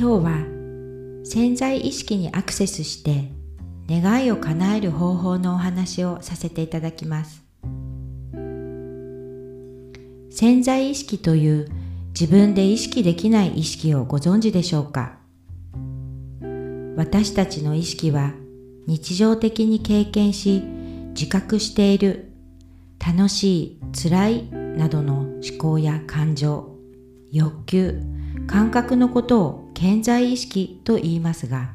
今日は潜在意識にアクセスして願いを叶える方法のお話をさせていただきます。潜在意識という自分で意識できない意識をご存知でしょうか？私たちの意識は日常的に経験し自覚している楽しい辛いなどの思考や感情欲求感覚のことを健在意識と言いますが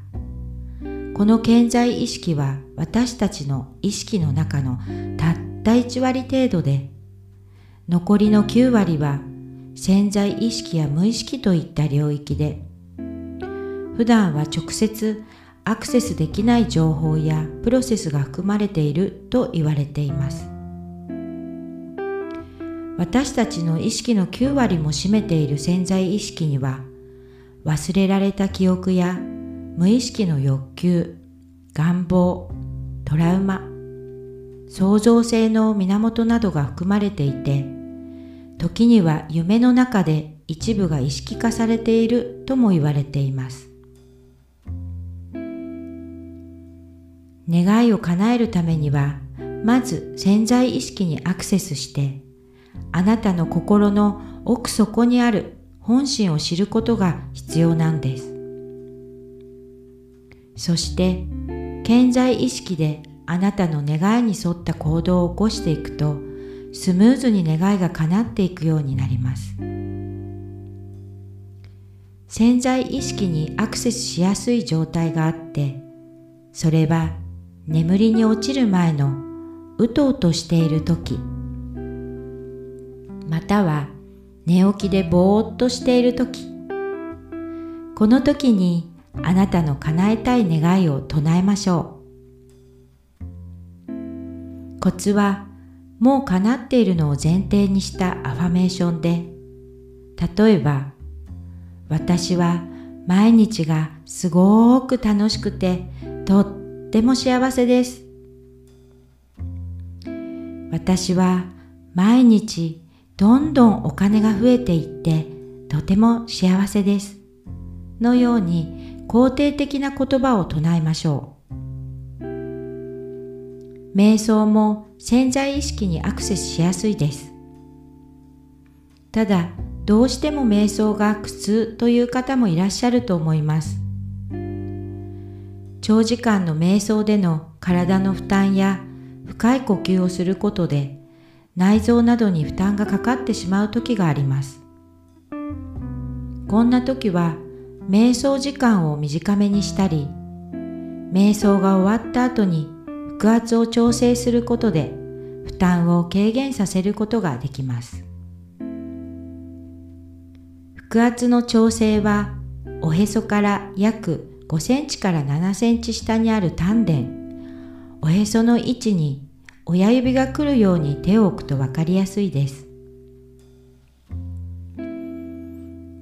この健在意識は私たちの意識の中のたった1割程度で残りの9割は潜在意識や無意識といった領域で普段は直接アクセスできない情報やプロセスが含まれていると言われています。私たちの意識の9割も占めている潜在意識には忘れられた記憶や無意識の欲求願望トラウマ創造性の源などが含まれていて時には夢の中で一部が意識化されているとも言われています。願いを叶えるためにはまず潜在意識にアクセスしてあなたの心の奥底にある本心を知ることが必要なんです。そして健在意識であなたの願いに沿った行動を起こしていくとスムーズに願いが叶っていくようになります。潜在意識にアクセスしやすい状態があってそれは眠りに落ちる前のうとうとしている時または寝起きでぼーっとしている時この時にあなたの叶えたい願いを唱えましょう。コツはもう叶っているのを前提にしたアファメーションで、例えば、私は毎日がすごく楽しくてとっても幸せです。私は毎日どんどんお金が増えていってとても幸せです。のように肯定的な言葉を唱えましょう。瞑想も潜在意識にアクセスしやすいです。ただ、どうしても瞑想が苦痛という方もいらっしゃると思います。長時間の瞑想での体の負担や深い呼吸をすることで内臓などに負担がかかってしまう時があります。こんな時は瞑想時間を短めにしたり、瞑想が終わった後に腹圧を調整することで負担を軽減させることができます。腹圧の調整はおへそから約5センチから7センチ下にある丹田、おへその位置に親指が来るように手を置くとわかりやすいです。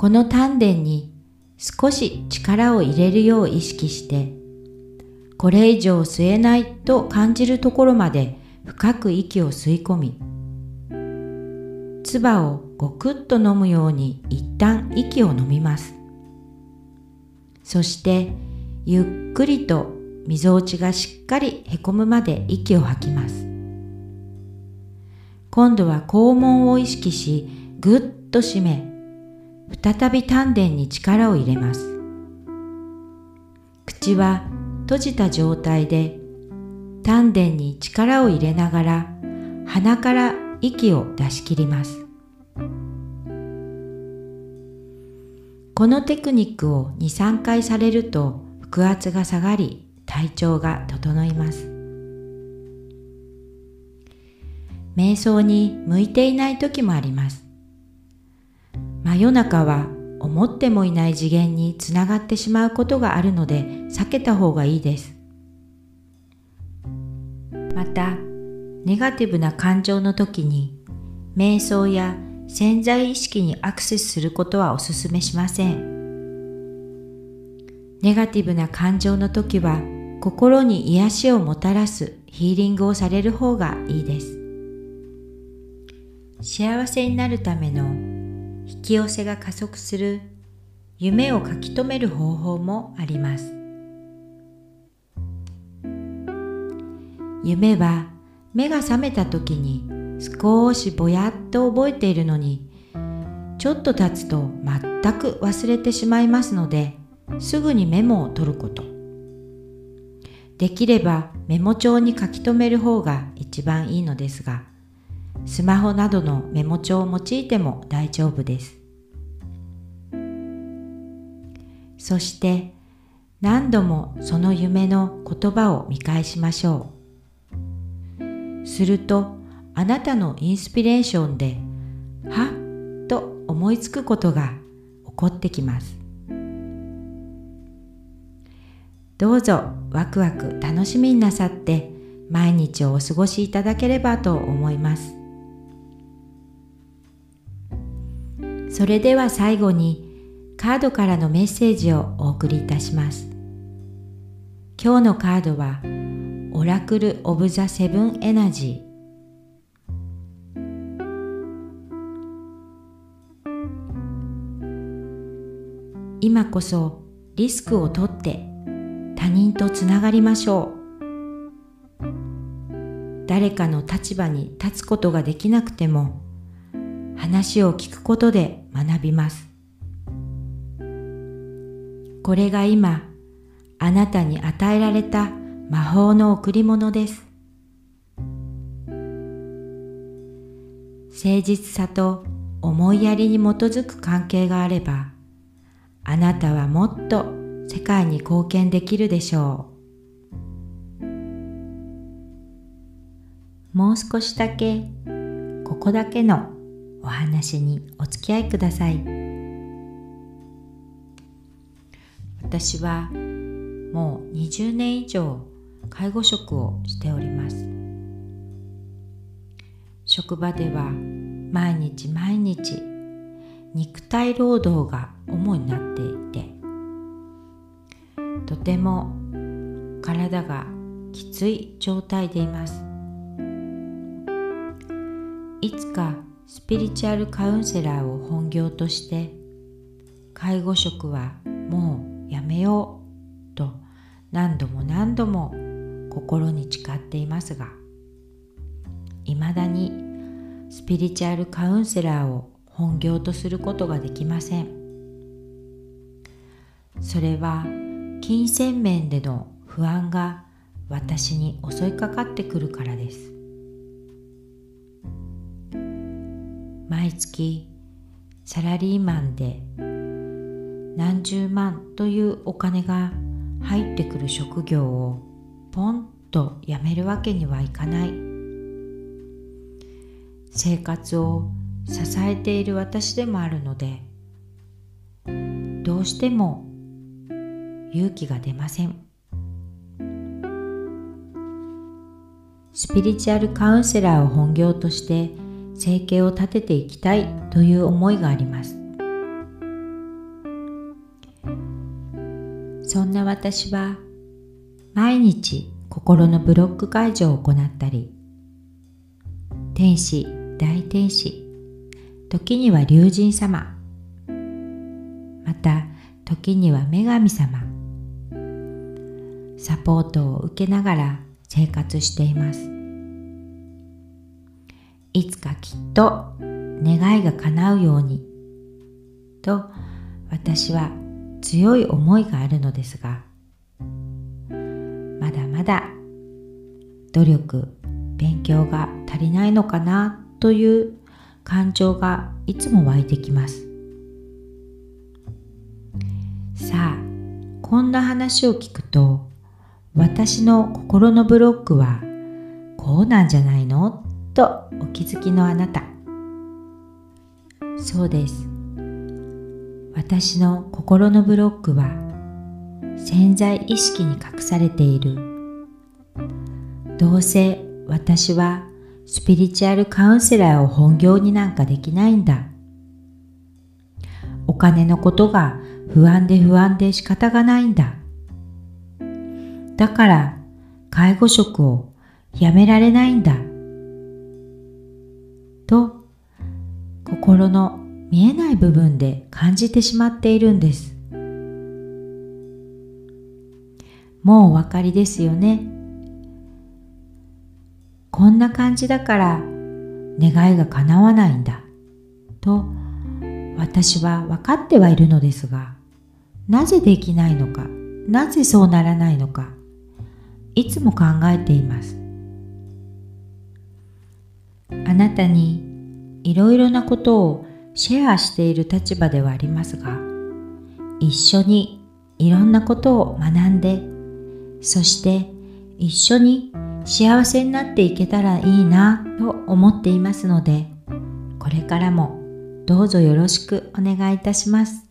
この丹田に少し力を入れるよう意識してこれ以上吸えないと感じるところまで深く息を吸い込み唾をごくっと飲むように一旦息を飲みますそしてゆっくりとみぞおちがしっかりへこむまで息を吐きます今度は肛門を意識しぐっと締め再び丹田に力を入れます。口は閉じた状態で丹田に力を入れながら鼻から息を出し切ります。このテクニックを2、3回されると腹圧が下がり体調が整います。瞑想に向いていない時もあります。真夜中は思ってもいない次元につながってしまうことがあるので避けた方がいいです。また、ネガティブな感情の時に瞑想や潜在意識にアクセスすることはお勧めしません。ネガティブな感情の時は心に癒しをもたらすヒーリングをされる方がいいです。幸せになるための引き寄せが加速する夢を書き留める方法もあります。夢は目が覚めた時に少しぼやっと覚えているのにちょっと経つと全く忘れてしまいますのですぐにメモを取ること。できればメモ帳に書き留める方が一番いいのですがスマホなどのメモ帳を用いても大丈夫です。そして何度もその夢の言葉を見返しましょう。するとあなたのインスピレーションではっと思いつくことが起こってきます。どうぞワクワク楽しみになさって毎日をお過ごしいただければと思います。それでは最後にカードからのメッセージをお送りいたします。今日のカードはオラクル・オブ・ザ・セブン・エナジー。今こそリスクをとって他人とつながりましょう。誰かの立場に立つことができなくても話を聞くことで学びます。これが今あなたに与えられた魔法の贈り物です。誠実さと思いやりに基づく関係があればあなたはもっと世界に貢献できるでしょう。もう少しだけここだけのお話にお付き合いください。私はもう20年以上介護職をしております。職場では毎日毎日肉体労働が主になっていてとても体がきつい状態でいます。いつかスピリチュアルカウンセラーを本業として介護職はもうやめようと何度も何度も心に誓っていますがいまだにスピリチュアルカウンセラーを本業とすることができません。それは金銭面での不安が私に襲いかかってくるからです。毎月サラリーマンで何十万というお金が入ってくる職業をポンと辞めるわけにはいかない。生活を支えている私でもあるのでどうしても勇気が出ません。スピリチュアルカウンセラーを本業として生計を立てていきたいという思いがあります。そんな私は毎日心のブロック解除を行ったり天使大天使時には龍神様また時には女神様サポートを受けながら生活しています。いつかきっと願いが叶うように。と私は強い思いがあるのですが。まだまだ努力勉強が足りないのかなという感情がいつも湧いてきます。さあこんな話を聞くと私の心のブロックはこうなんじゃないの？とお気づきのあなた。そうです。私の心のブロックは潜在意識に隠されている。どうせ私はスピリチュアルカウンセラーを本業になんかできないんだ。お金のことが不安で不安で仕方がないんだ。だから介護職を辞められないんだ。と心の見えない部分で感じてしまっているんです。もうお分かりですよね。こんな感じだから願いが叶わないんだ。と私は分かってはいるのですがなぜできないのかなぜそうならないのかいつも考えています。あなたにいろいろなことをシェアしている立場ではありますが一緒にいろんなことを学んでそして一緒に幸せになっていけたらいいなと思っていますのでこれからもどうぞよろしくお願いいたします。